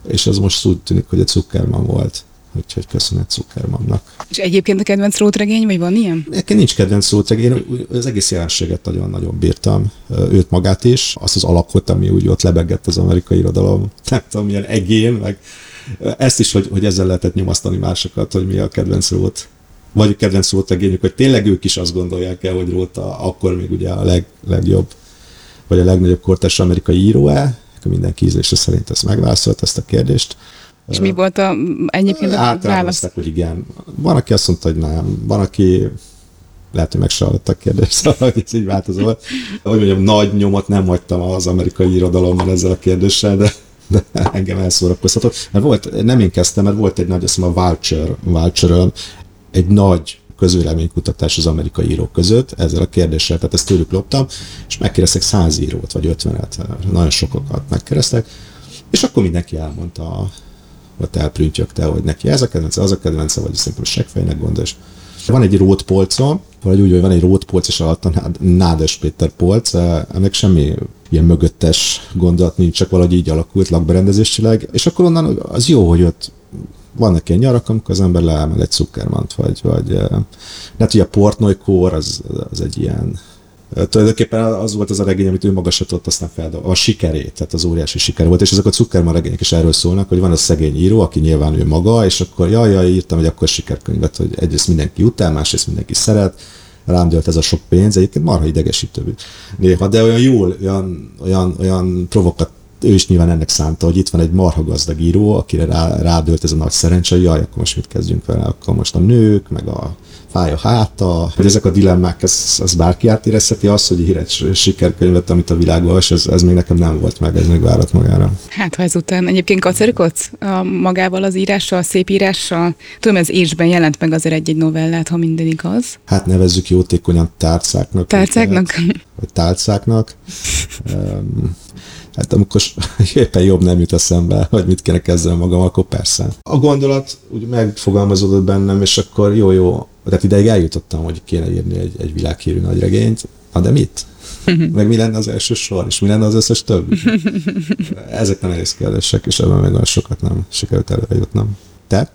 és ez most úgy tűnik, hogy egy Zuckerman volt. úgyhogy köszönet Zuckermannak. És egyébként a kedvenc rótregény, vagy van ilyen? Nekem nincs kedvenc rótregény, én az egész jelenséget nagyon-nagyon bírtam, őt magát is, azt az alakot, ami úgy ott lebegett az amerikai irodalom, nem tudom, milyen egén, meg ezt is, hogy, hogy ezzel lehetett nyomasztani másokat, hogy mi a kedvenc rót vagy a kedvenc rótregényük, hogy tényleg ők is azt gondolják el, hogy Róta akkor még ugye a leg, legjobb, vagy a legnagyobb kortás amerikai író-e, mindenki ízlése szerint ezt megválaszolt ezt a kérdést. És mi volt a, egyébként a válasz? hogy igen. Van, aki azt mondta, hogy nem. Van, aki lehet, hogy meg se a kérdést, szóval hogy ez így változó. Hogy mondjam, nagy nyomot nem hagytam az amerikai irodalomban ezzel a kérdéssel, de engem elszórakoztatott. Mert volt, nem én kezdtem, mert volt egy nagy, azt mondom, a Vulture, Vulture egy nagy közvéleménykutatás az amerikai írók között ezzel a kérdéssel, tehát ezt tőlük loptam, és megkérdeztek száz írót, vagy ötvenet, nagyon sokokat megkérdeztek, és akkor mindenki elmondta, vagy elprüntjögte, hogy neki ez a kedvence, az a kedvence, vagy szerintem a seggfejnek gondol, van egy rótpolca, vagy úgy, hogy van egy rótpolc, és alatt a Nádes Péter polc, ennek semmi ilyen mögöttes gondolat nincs, csak valahogy így alakult lakberendezésileg, és akkor onnan az jó, hogy ott vannak ilyen nyarak, amikor az ember leáll egy cukkermant, vagy, vagy lehet, hogy a Portnoy kór az, az egy ilyen tulajdonképpen az volt az a regény, amit ő maga se tudott aztán fel, a sikerét, tehát az óriási siker volt, és ezek a Zuckerman regények is erről szólnak, hogy van a szegény író, aki nyilván ő maga, és akkor jaj, jaj, írtam egy akkor sikerkönyvet, hogy egyrészt mindenki utál, másrészt mindenki szeret, rám dölt ez a sok pénz, egyébként marha idegesítő néha, de olyan jól, olyan, olyan, olyan provokat, ő is nyilván ennek szánta, hogy itt van egy marha gazdag író, akire rá, rádölt ez a nagy szerencse, jaj, akkor most mit kezdjünk vele, akkor most a nők, meg a fáj a háta, hogy ezek a dilemmák, ez, ez bárki átérezheti azt, hogy ír egy sikerkönyvet, amit a világ olvas, ez, ez még nekem nem volt meg, ez még várat magára. Hát ha ezután egyébként kacerkodsz magával az írással, a szép írással? Tudom, ez ésben jelent meg azért egy-egy novellát, ha minden igaz. Hát nevezzük jótékonyan tárcáknak. Tárcáknak? Vagy tálcáknak. Hát amikor éppen jobb nem jut eszembe, hogy mit kéne kezdeni magam, akkor persze. A gondolat úgy megfogalmazódott bennem, és akkor jó-jó, tehát ideig eljutottam, hogy kéne írni egy, egy világhírű nagy regényt. Na de mit? Meg mi lenne az első sor, és mi lenne az összes többi? Ezek a nehéz kérdések, és ebben meg olyan sokat nem sikerült előre jutnom. Te?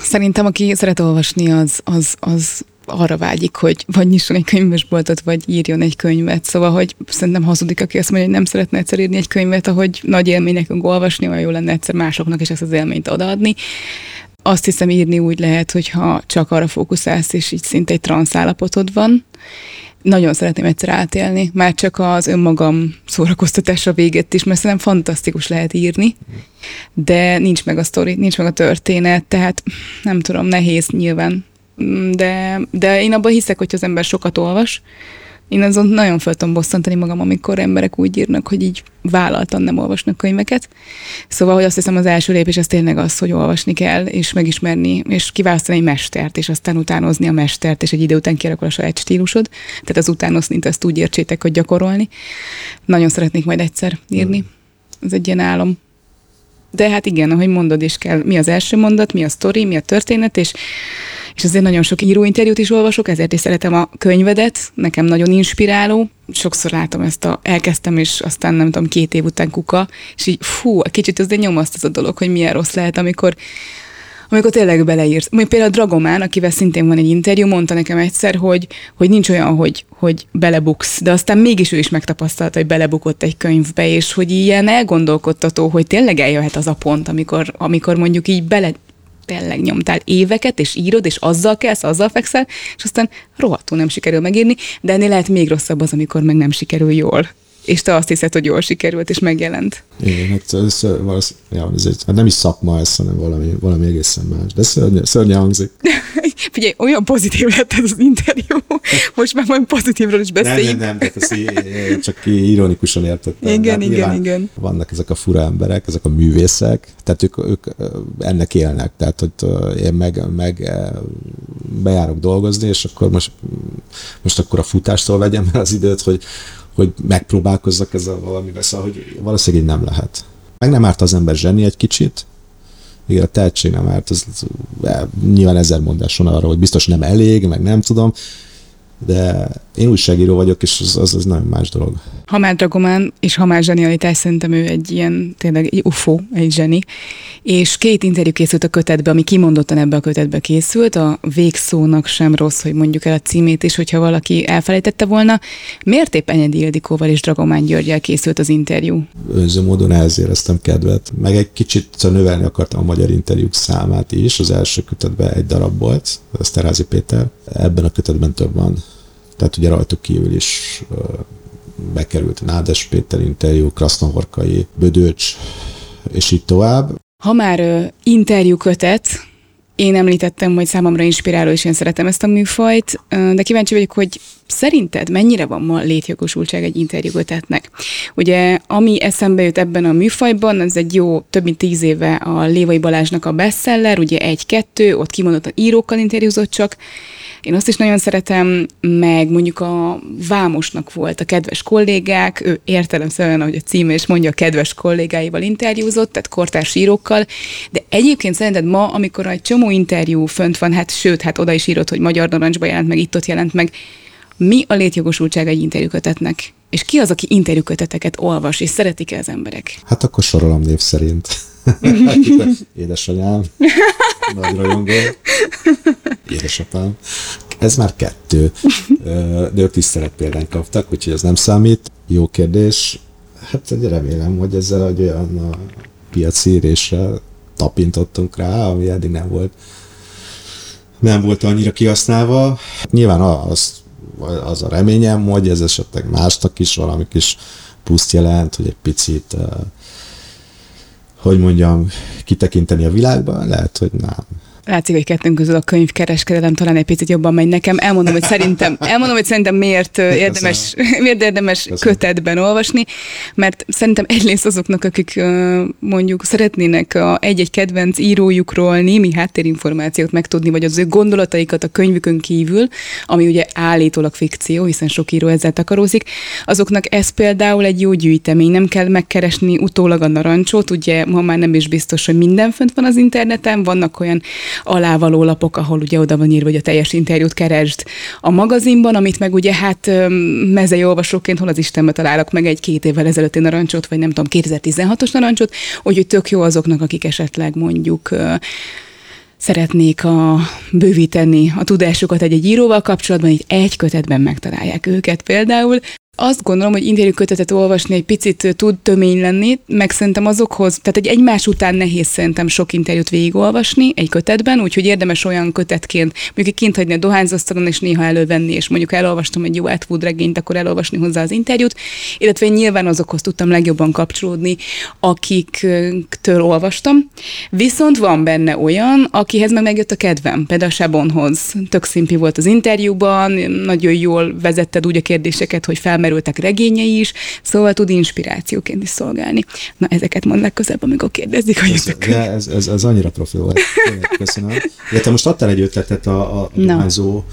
Szerintem, aki szeret olvasni, az, az, az arra vágyik, hogy vagy nyisson egy könyvesboltot, vagy írjon egy könyvet. Szóval, hogy szerintem hazudik, aki azt mondja, hogy nem szeretne egyszer írni egy könyvet, ahogy nagy élmény nekünk olvasni, olyan jó lenne egyszer másoknak is ezt az élményt odaadni. Azt hiszem írni úgy lehet, hogyha csak arra fókuszálsz, és így szinte egy transzállapotod van. Nagyon szeretném egyszer átélni, már csak az önmagam szórakoztatása véget is, mert szerintem fantasztikus lehet írni, de nincs meg a sztori, nincs meg a történet, tehát nem tudom, nehéz nyilván de, de én abban hiszek, hogy az ember sokat olvas. Én azon nagyon fel tudom bosszantani magam, amikor emberek úgy írnak, hogy így vállaltan nem olvasnak könyveket. Szóval, hogy azt hiszem az első lépés az tényleg az, hogy olvasni kell, és megismerni, és kiválasztani egy mestert, és aztán utánozni a mestert, és egy idő után kialakul a saját stílusod. Tehát az utánozni, ezt úgy értsétek, hogy gyakorolni. Nagyon szeretnék majd egyszer írni. Mm. Ez egy ilyen álom. De hát igen, ahogy mondod is kell, mi az első mondat, mi a sztori, mi a történet, és és azért nagyon sok íróinterjút is olvasok, ezért is szeretem a könyvedet, nekem nagyon inspiráló. Sokszor látom ezt a, elkezdtem, és aztán nem tudom, két év után kuka, és így fú, kicsit azért nyomaszt az a dolog, hogy milyen rossz lehet, amikor amikor tényleg beleírsz. Még például a Dragomán, akivel szintén van egy interjú, mondta nekem egyszer, hogy, hogy nincs olyan, hogy, hogy belebuksz, de aztán mégis ő is megtapasztalta, hogy belebukott egy könyvbe, és hogy ilyen elgondolkodtató, hogy tényleg eljöhet az a pont, amikor, amikor mondjuk így bele tényleg nyomtál éveket, és írod, és azzal kelsz, azzal fekszel, és aztán rohadtul nem sikerül megírni, de ennél lehet még rosszabb az, amikor meg nem sikerül jól és te azt hiszed, hogy jól sikerült, és megjelent. Igen, hát ez, ez, ja, ez egy, hát nem is szakma ez, hanem valami, valami egészen más. De szörny, szörny hangzik. Figyelj, olyan pozitív lett ez az interjú. Most már majd pozitívról is beszéljünk. Nem, nem, nem, tehát ezt csak ironikusan értettem. Igen, hát igen, igen. Vannak ezek a fura emberek, ezek a művészek, tehát ők, ők ennek élnek. Tehát, hogy én meg, meg bejárok dolgozni, és akkor most, most akkor a futástól vegyem el az időt, hogy hogy megpróbálkozzak ezzel valamivel, szóval, hogy valószínűleg nem lehet. Meg nem árt az ember zseni egy kicsit, igen, a tehetség nem árt, az, nyilván ezer mondás van arra, hogy biztos nem elég, meg nem tudom, de Én újságíró vagyok, és az, az, az nagyon más dolog. Ha már Dragomán, és ha már zsenialitás, szerintem ő egy ilyen, tényleg egy ufo, egy zseni. És két interjú készült a kötetbe, ami kimondottan ebbe a kötetbe készült, a végszónak sem rossz, hogy mondjuk el a címét is, hogyha valaki elfelejtette volna. Miért épp Enyedi Ildikóval és Dragomán Györgyel készült az interjú? Önző módon ehhez éreztem kedvet, meg egy kicsit növelni akartam a magyar interjúk számát is. Az első kötetben egy darab volt, ez Terázi Péter. Ebben a kötetben több van. Tehát ugye rajtuk kívül is bekerült Nádes Péter interjú, Krasznahorkai, Bödöcs, és így tovább. Ha már uh, interjú kötet, én említettem, hogy számomra inspiráló, és én szeretem ezt a műfajt, de kíváncsi vagyok, hogy szerinted mennyire van ma létjogosultság egy interjúkötetnek? Ugye, ami eszembe jut ebben a műfajban, ez egy jó, több mint tíz éve a Lévai Balázsnak a bestseller, ugye egy-kettő, ott kimondottan írókkal interjúzott csak, én azt is nagyon szeretem, meg mondjuk a Vámosnak volt a kedves kollégák, ő értelemszerűen, ahogy a címe is mondja, a kedves kollégáival interjúzott, tehát kortárs írókkal, de egyébként szerinted ma, amikor egy csomó interjú fönt van, hát sőt, hát oda is írott, hogy Magyar Narancsba jelent meg, itt-ott jelent meg, mi a létjogosultság egy interjúkötetnek? És ki az, aki interjúköteteket olvas, és szeretik-e az emberek? Hát akkor sorolom név szerint. Édesanyám, nagy rajongó, édesapám. Ez már kettő, de ők tisztelet példán kaptak, úgyhogy ez nem számít. Jó kérdés. Hát remélem, hogy ezzel egy olyan a piaci írésre tapintottunk rá, ami eddig nem volt nem volt annyira kihasználva. Nyilván az, az a reményem, hogy ez esetleg másnak is valami kis pluszt jelent, hogy egy picit hogy mondjam, kitekinteni a világban, lehet, hogy nem. Látszik, hogy kettőnk közül a könyvkereskedelem talán egy picit jobban megy nekem. Elmondom, hogy szerintem, elmondom, hogy szerintem miért érdemes, miért érdemes kötetben olvasni, mert szerintem egyrészt azoknak, akik mondjuk szeretnének a egy-egy kedvenc írójukról némi háttérinformációt megtudni, vagy az ő gondolataikat a könyvükön kívül, ami ugye állítólag fikció, hiszen sok író ezzel takarózik, azoknak ez például egy jó gyűjtemény, nem kell megkeresni utólag a narancsot, ugye ma már nem is biztos, hogy minden fönt van az interneten, vannak olyan alávaló lapok, ahol ugye oda van írva, hogy a teljes interjút keresd a magazinban, amit meg ugye hát mezei olvasóként hol az Istenbe találok meg egy két évvel ezelőtti narancsot, vagy nem tudom, 2016-os narancsot, úgyhogy tök jó azoknak, akik esetleg mondjuk szeretnék a, bővíteni a tudásukat egy-egy íróval kapcsolatban, így egy kötetben megtalálják őket például. Azt gondolom, hogy interjú kötetet olvasni egy picit tud tömény lenni, meg szerintem azokhoz, tehát egy egymás után nehéz szerintem sok interjút végigolvasni egy kötetben, úgyhogy érdemes olyan kötetként, mondjuk kint hagyni a dohányzasztalon, és néha elővenni, és mondjuk elolvastam egy jó Atwood regényt, akkor elolvasni hozzá az interjút, illetve nyilván azokhoz tudtam legjobban kapcsolódni, akiktől olvastam. Viszont van benne olyan, akihez meg megjött a kedvem, például a Sebonhoz. Tök szimpi volt az interjúban, nagyon jól vezetted úgy a kérdéseket, hogy fel felmerültek regényei is, szóval tud inspirációként is szolgálni. Na, ezeket mond legközelebb, amikor kérdezik, hogy ezek. Ez, ez, ez annyira profi volt. Köszönöm. te most adtál egy ötletet a, a dohányzó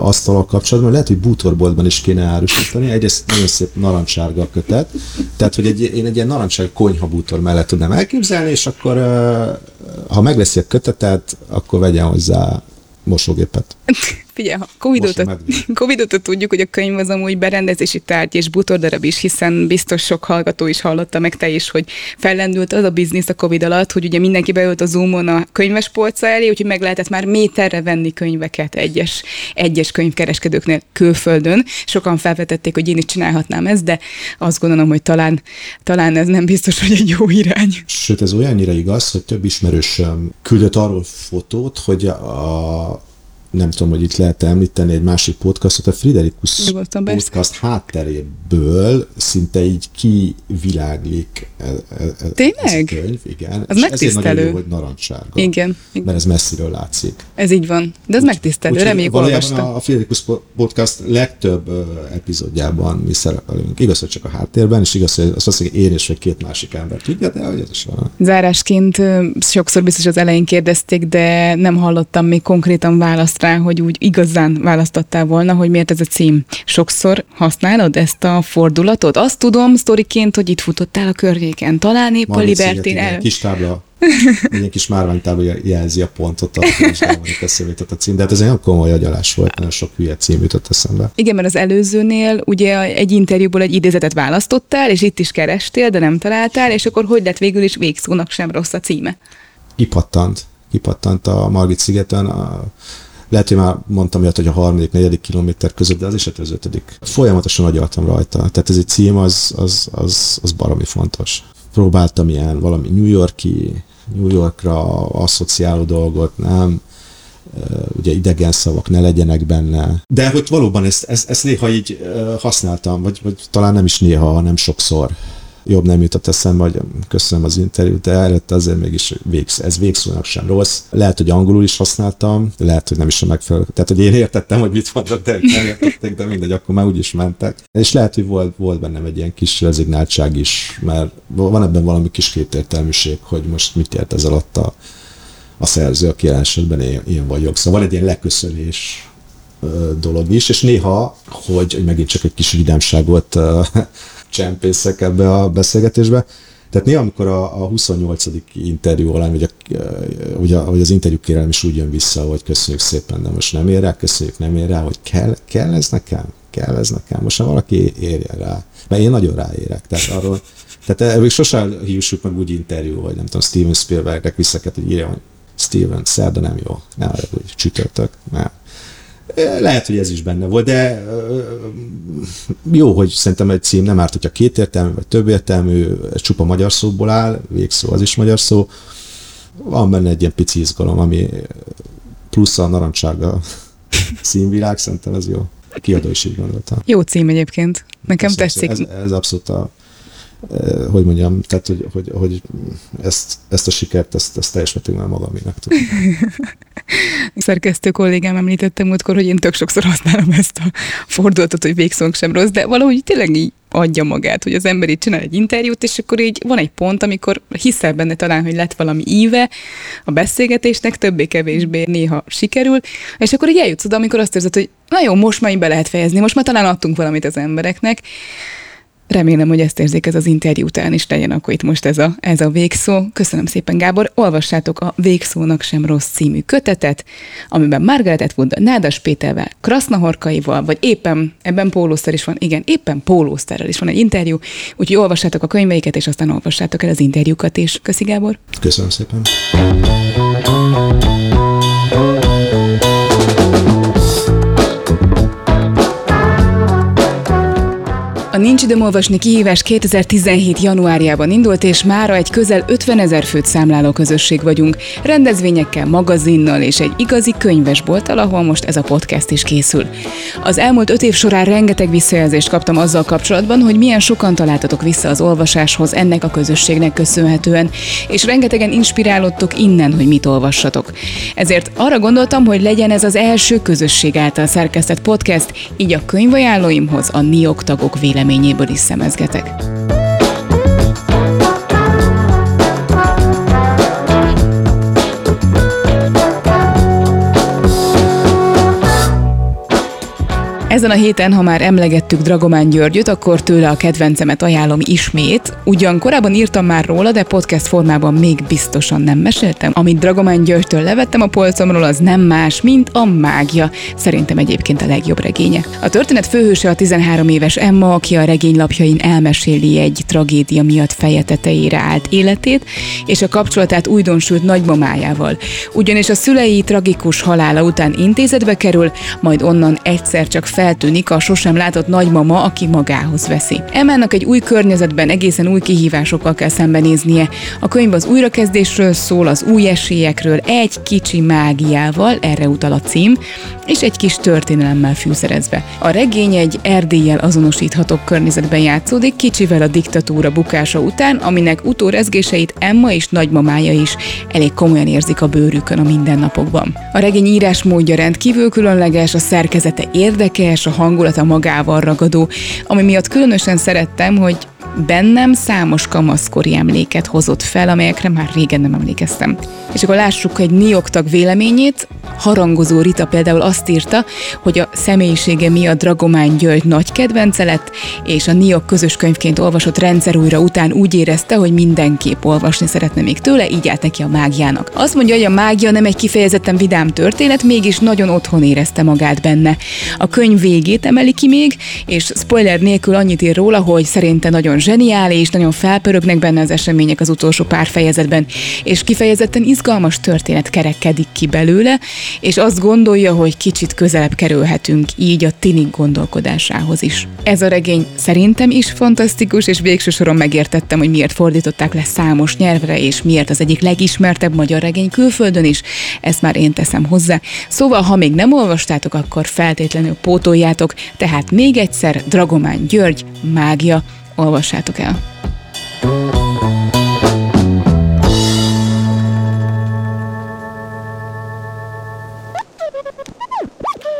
asztalok kapcsolatban, lehet, hogy bútorboltban is kéne árusítani. Egyrészt nagyon szép narancsárga kötet, tehát, hogy egy, én egy ilyen narancsárga konyha bútor mellett tudnám elképzelni, és akkor ha megveszi a kötetet, akkor vegyen hozzá mosógépet. Figyelj, ha covid Covid tudjuk, hogy a könyv az amúgy berendezési tárgy és butordarab is, hiszen biztos sok hallgató is hallotta meg te is, hogy fellendült az a biznisz a Covid alatt, hogy ugye mindenki beült a Zoomon a könyves polca elé, úgyhogy meg lehetett már méterre venni könyveket egyes, egyes könyvkereskedőknél külföldön. Sokan felvetették, hogy én is csinálhatnám ezt, de azt gondolom, hogy talán, talán ez nem biztos, hogy egy jó irány. Sőt, ez olyannyira igaz, hogy több ismerősöm küldött arról fotót, hogy a nem tudom, hogy itt lehet említeni egy másik podcastot, a Friderikus podcast hátteréből szinte így kiviláglik ez, ez, Tényleg? ez a könyv, igen. Az és megtisztelő. Ezért nagyon jó, hogy narancssárga. Igen, igen. Mert ez messziről látszik. Ez így van. De ez úgy, megtisztelő, reméljük olvastam. A Friderikus podcast legtöbb uh, epizódjában mi szerepelünk. Igaz, hogy csak a háttérben, és igaz, hogy azt mondja, hogy én és vagy két másik ember tudja, de hogy ez is van. Zárásként sokszor biztos az elején kérdezték, de nem hallottam még konkrétan választ rá, hogy úgy igazán választottál volna, hogy miért ez a cím. Sokszor használod ezt a fordulatot? Azt tudom sztoriként, hogy itt futottál a környéken. Talán épp a Libertin el... Kis tábla egy kis márványtábla jelzi a pontot, elmondjuk eszébe a cím. De hát ez egy olyan komoly agyalás volt, nagyon sok hülye cím jutott eszembe. Igen, mert az előzőnél ugye egy interjúból egy idézetet választottál, és itt is kerestél, de nem találtál, és akkor hogy lett végül is végszónak sem rossz a címe? Ipattant. Ipattant a Margit szigeten. A, lehet, hogy már mondtam ilyet, hogy a harmadik, negyedik kilométer között, de az is az ötödik. Folyamatosan agyaltam rajta. Tehát ez egy cím, az, az, az, az baromi fontos. Próbáltam ilyen valami New Yorki, New Yorkra asszociáló dolgot, nem, ugye idegen szavak ne legyenek benne. De hogy valóban ezt, ezt, ezt néha így használtam, vagy, vagy talán nem is néha, hanem sokszor jobb nem jutott eszembe, hogy köszönöm az interjút, de előtte azért mégis végsz, ez végszónak sem rossz. Lehet, hogy angolul is használtam, lehet, hogy nem is a megfelelő. Tehát, hogy én értettem, hogy mit mondott, de nem értették, de mindegy, akkor már úgyis mentek. És lehet, hogy volt, volt bennem egy ilyen kis rezignáltság is, mert van ebben valami kis kétértelműség, hogy most mit ért ez alatt a, a szerző, aki jelen esetben én, én vagyok. Szóval van egy ilyen leköszönés dolog is, és néha, hogy, hogy megint csak egy kis vidámságot csempészek ebbe a beszélgetésbe. Tehát néha, amikor a, a 28. interjú alá, vagy, a, ugye, vagy az interjú kérelem is úgy jön vissza, hogy köszönjük szépen, de most nem ér rá, köszönjük, nem ér rá, hogy kell, kell ez nekem? Kell ez nekem? Most nem valaki érje rá. Mert én nagyon ráérek. Tehát arról, tehát még sosem hívjuk meg úgy interjú, vagy nem tudom, Steven Spielbergnek visszaket, hogy írja, hogy Steven, szerda nem jó, ne arra, hogy csütörtök, nem lehet, hogy ez is benne volt, de jó, hogy szerintem egy cím nem árt, hogyha kétértelmű vagy többértelmű, ez csupa magyar szóból áll, végszó az is magyar szó. Van benne egy ilyen pici izgalom, ami plusz a narancsága színvilág, szerintem ez jó. A kiadó is így gondolta. Jó cím egyébként. Nekem Köszönöm, tetszik. Ez, ez abszolút a hogy mondjam, tehát hogy, hogy, hogy ezt, ezt a sikert, ezt, ezt teljes mértékben magaménak tudom. Szerkesztő kollégám említette múltkor, hogy én tök sokszor használom ezt a fordulatot, hogy végszónk sem rossz, de valahogy tényleg így adja magát, hogy az ember így csinál egy interjút, és akkor így van egy pont, amikor hiszel benne talán, hogy lett valami íve a beszélgetésnek, többé-kevésbé néha sikerül, és akkor így eljutsz oda, amikor azt érzed, hogy na jó, most már be lehet fejezni, most már talán adtunk valamit az embereknek, Remélem, hogy ezt érzik ez az interjú után is legyen akkor itt most ez a, ez a végszó. Köszönöm szépen, Gábor. Olvassátok a Végszónak sem rossz című kötetet, amiben Margaret Atwood Nádas Pétervel, Krasznahorkaival, vagy éppen ebben Pólószter is van, igen, éppen Pólószterrel is van egy interjú, úgyhogy olvassátok a könyveiket, és aztán olvassátok el az interjúkat is. Köszi, Gábor. Köszönöm szépen. A Nincs időm olvasni kihívás 2017. januárjában indult, és mára egy közel 50 ezer főt számláló közösség vagyunk. Rendezvényekkel, magazinnal és egy igazi könyvesbolttal, ahol most ez a podcast is készül. Az elmúlt öt év során rengeteg visszajelzést kaptam azzal kapcsolatban, hogy milyen sokan találtatok vissza az olvasáshoz ennek a közösségnek köszönhetően, és rengetegen inspirálódtok innen, hogy mit olvassatok. Ezért arra gondoltam, hogy legyen ez az első közösség által szerkesztett podcast, így a könyvajánlóimhoz a NIOK tagok véleménye véleményéből is szemezgetek. Ezen a héten, ha már emlegettük Dragomán Györgyöt, akkor tőle a kedvencemet ajánlom ismét. Ugyan korábban írtam már róla, de podcast formában még biztosan nem meséltem. Amit Dragomán Györgytől levettem a polcomról, az nem más, mint a mágia. Szerintem egyébként a legjobb regénye. A történet főhőse a 13 éves Emma, aki a regénylapjain elmeséli egy tragédia miatt feje tetejére állt életét, és a kapcsolatát újdonsült nagymamájával. Ugyanis a szülei tragikus halála után intézetbe kerül, majd onnan egyszer csak fel feltűnik a sosem látott nagymama, aki magához veszi. Emának egy új környezetben egészen új kihívásokkal kell szembenéznie. A könyv az újrakezdésről szól, az új esélyekről, egy kicsi mágiával, erre utal a cím, és egy kis történelemmel fűszerezve. A regény egy Erdéllyel azonosítható környezetben játszódik, kicsivel a diktatúra bukása után, aminek utórezgéseit Emma és nagymamája is elég komolyan érzik a bőrükön a mindennapokban. A regény írásmódja rendkívül különleges, a szerkezete érdekes, a hangulata magával ragadó, ami miatt különösen szerettem, hogy bennem számos kamaszkori emléket hozott fel, amelyekre már régen nem emlékeztem. És akkor lássuk egy nioktak véleményét, harangozó Rita például azt írta, hogy a személyisége miatt Dragomány György nagy kedvence lett, és a Niok közös könyvként olvasott rendszer újra után úgy érezte, hogy mindenképp olvasni szeretne még tőle, így állt neki a mágiának. Azt mondja, hogy a mágia nem egy kifejezetten vidám történet, mégis nagyon otthon érezte magát benne. A könyv végét emeli ki még, és spoiler nélkül annyit ír róla, hogy szerinte nagyon zseniális, nagyon felpörögnek benne az események az utolsó pár fejezetben, és kifejezetten izgalmas történet kerekedik ki belőle, és azt gondolja, hogy kicsit közelebb kerülhetünk így a tinik gondolkodásához is. Ez a regény szerintem is fantasztikus, és végső soron megértettem, hogy miért fordították le számos nyelvre, és miért az egyik legismertebb magyar regény külföldön is. Ezt már én teszem hozzá. Szóval, ha még nem olvastátok, akkor feltétlenül pótoljátok, tehát még egyszer Dragomán György, Mágia, olvassátok el.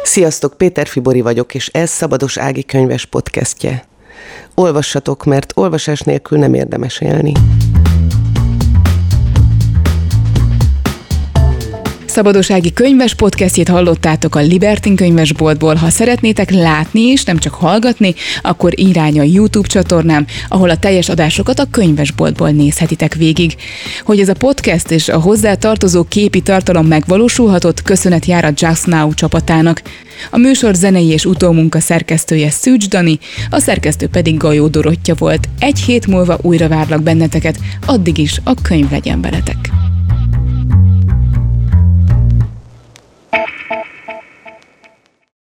Sziasztok, Péter Fibori vagyok, és ez Szabados Ági könyves podcastje. Olvassatok, mert olvasás nélkül nem érdemes élni. Szabadósági könyves podcastjét hallottátok a Libertin könyvesboltból. Ha szeretnétek látni is, nem csak hallgatni, akkor irány a YouTube csatornám, ahol a teljes adásokat a könyvesboltból nézhetitek végig. Hogy ez a podcast és a hozzá tartozó képi tartalom megvalósulhatott, köszönet jár a Just Now csapatának. A műsor zenei és utómunka szerkesztője Szűcs Dani, a szerkesztő pedig Gajó Dorottya volt. Egy hét múlva újra várlak benneteket, addig is a könyv legyen veletek.